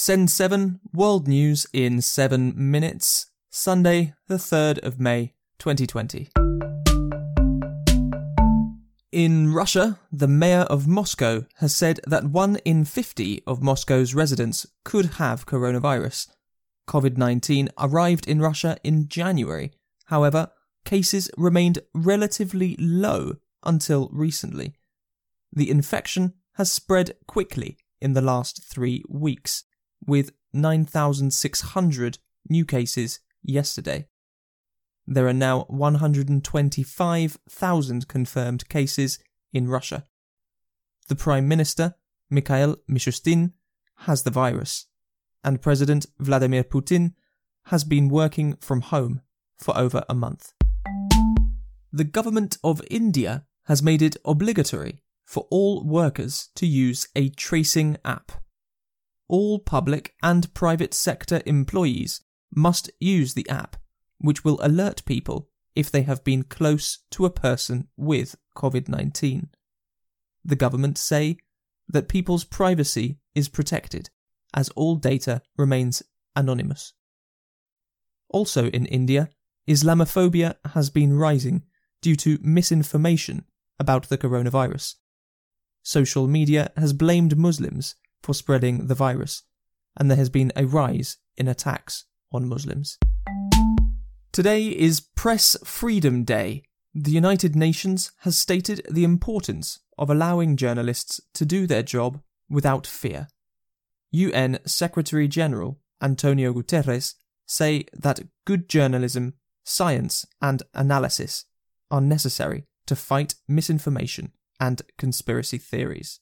Send 7 World News in 7 minutes, Sunday, the 3rd of May, 2020. In Russia, the mayor of Moscow has said that 1 in 50 of Moscow's residents could have coronavirus. COVID 19 arrived in Russia in January. However, cases remained relatively low until recently. The infection has spread quickly in the last three weeks, with 9,600 new cases yesterday. There are now 125,000 confirmed cases in Russia. The Prime Minister, Mikhail Mishustin, has the virus, and President Vladimir Putin has been working from home for over a month. The government of India has made it obligatory for all workers to use a tracing app. All public and private sector employees must use the app which will alert people if they have been close to a person with COVID 19. The government say that people's privacy is protected, as all data remains anonymous. Also in India, Islamophobia has been rising due to misinformation about the coronavirus. Social media has blamed Muslims for spreading the virus, and there has been a rise in attacks on Muslims. Today is Press Freedom Day. The United Nations has stated the importance of allowing journalists to do their job without fear. UN Secretary General Antonio Guterres say that good journalism, science, and analysis are necessary to fight misinformation and conspiracy theories.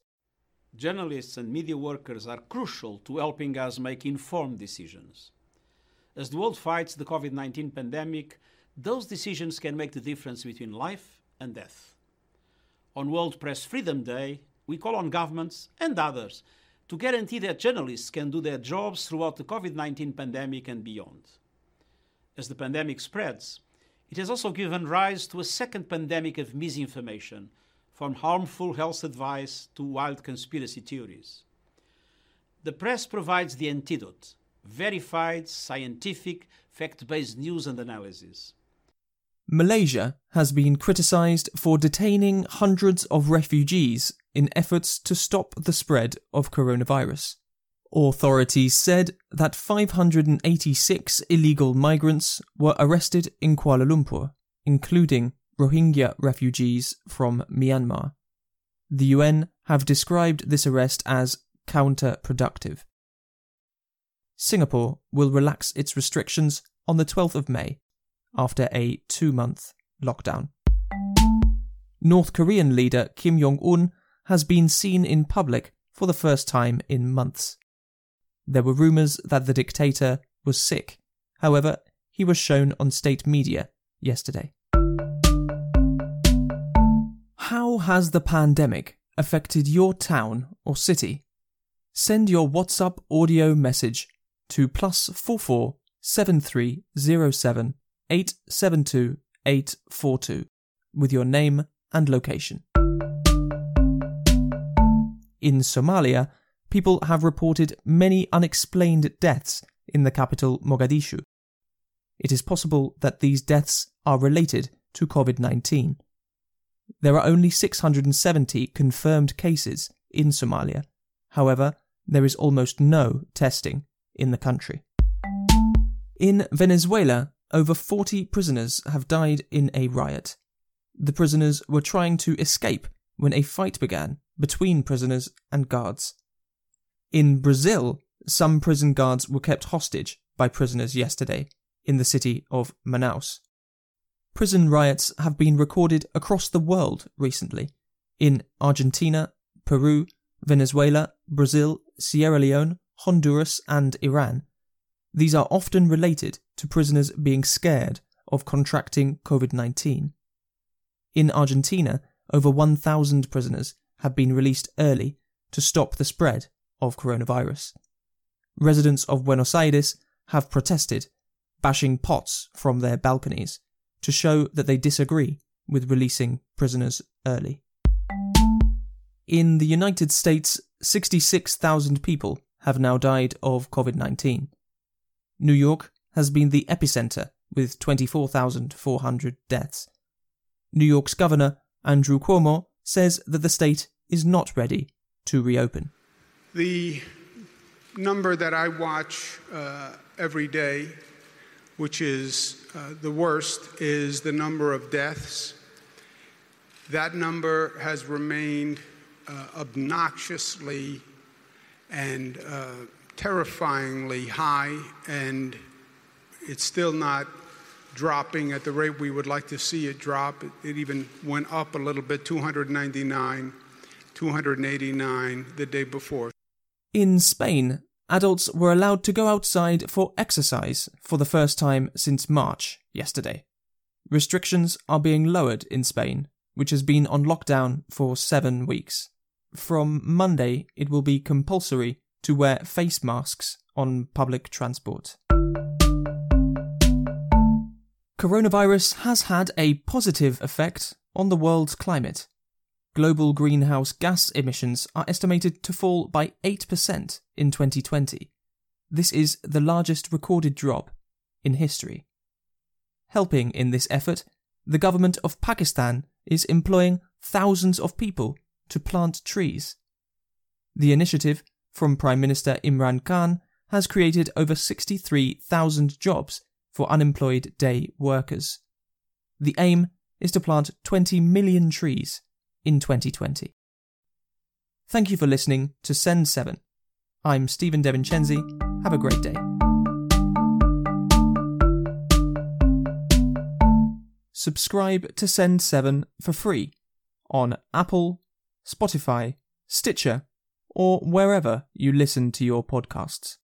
Journalists and media workers are crucial to helping us make informed decisions. As the world fights the COVID 19 pandemic, those decisions can make the difference between life and death. On World Press Freedom Day, we call on governments and others to guarantee that journalists can do their jobs throughout the COVID 19 pandemic and beyond. As the pandemic spreads, it has also given rise to a second pandemic of misinformation, from harmful health advice to wild conspiracy theories. The press provides the antidote verified, scientific, fact based news and analysis. Malaysia has been criticised for detaining hundreds of refugees in efforts to stop the spread of coronavirus. Authorities said that 586 illegal migrants were arrested in Kuala Lumpur, including Rohingya refugees from Myanmar. The UN have described this arrest as counterproductive. Singapore will relax its restrictions on the 12th of May after a two month lockdown. North Korean leader Kim Jong un has been seen in public for the first time in months. There were rumours that the dictator was sick, however, he was shown on state media yesterday. How has the pandemic affected your town or city? Send your WhatsApp audio message to plus four four seven three zero seven eight seven two eight four two with your name and location. In Somalia, people have reported many unexplained deaths in the capital Mogadishu. It is possible that these deaths are related to COVID 19. There are only 670 confirmed cases in Somalia. However, there is almost no testing in the country. In Venezuela, over 40 prisoners have died in a riot. The prisoners were trying to escape when a fight began between prisoners and guards. In Brazil, some prison guards were kept hostage by prisoners yesterday in the city of Manaus. Prison riots have been recorded across the world recently in Argentina, Peru, Venezuela, Brazil, Sierra Leone, Honduras, and Iran. These are often related to prisoners being scared of contracting COVID 19. In Argentina, over 1,000 prisoners have been released early to stop the spread of coronavirus. Residents of Buenos Aires have protested, bashing pots from their balconies to show that they disagree with releasing prisoners early. In the United States, 66,000 people have now died of COVID 19. New York has been the epicenter with 24,400 deaths. New York's Governor, Andrew Cuomo, says that the state is not ready to reopen. The number that I watch uh, every day, which is uh, the worst, is the number of deaths. That number has remained uh, obnoxiously and uh, terrifyingly high, and it's still not dropping at the rate we would like to see it drop. It, it even went up a little bit 299, 289 the day before. In Spain, adults were allowed to go outside for exercise for the first time since March yesterday. Restrictions are being lowered in Spain, which has been on lockdown for seven weeks. From Monday, it will be compulsory to wear face masks on public transport. Coronavirus has had a positive effect on the world's climate. Global greenhouse gas emissions are estimated to fall by 8% in 2020. This is the largest recorded drop in history. Helping in this effort, the government of Pakistan is employing thousands of people to plant trees. The initiative from Prime Minister Imran Khan has created over 63,000 jobs for unemployed day workers. The aim is to plant 20 million trees in 2020. Thank you for listening to Send 7. I'm Stephen DeVincenzi. Have a great day. Subscribe to Send 7 for free on Apple, Spotify, Stitcher, or wherever you listen to your podcasts.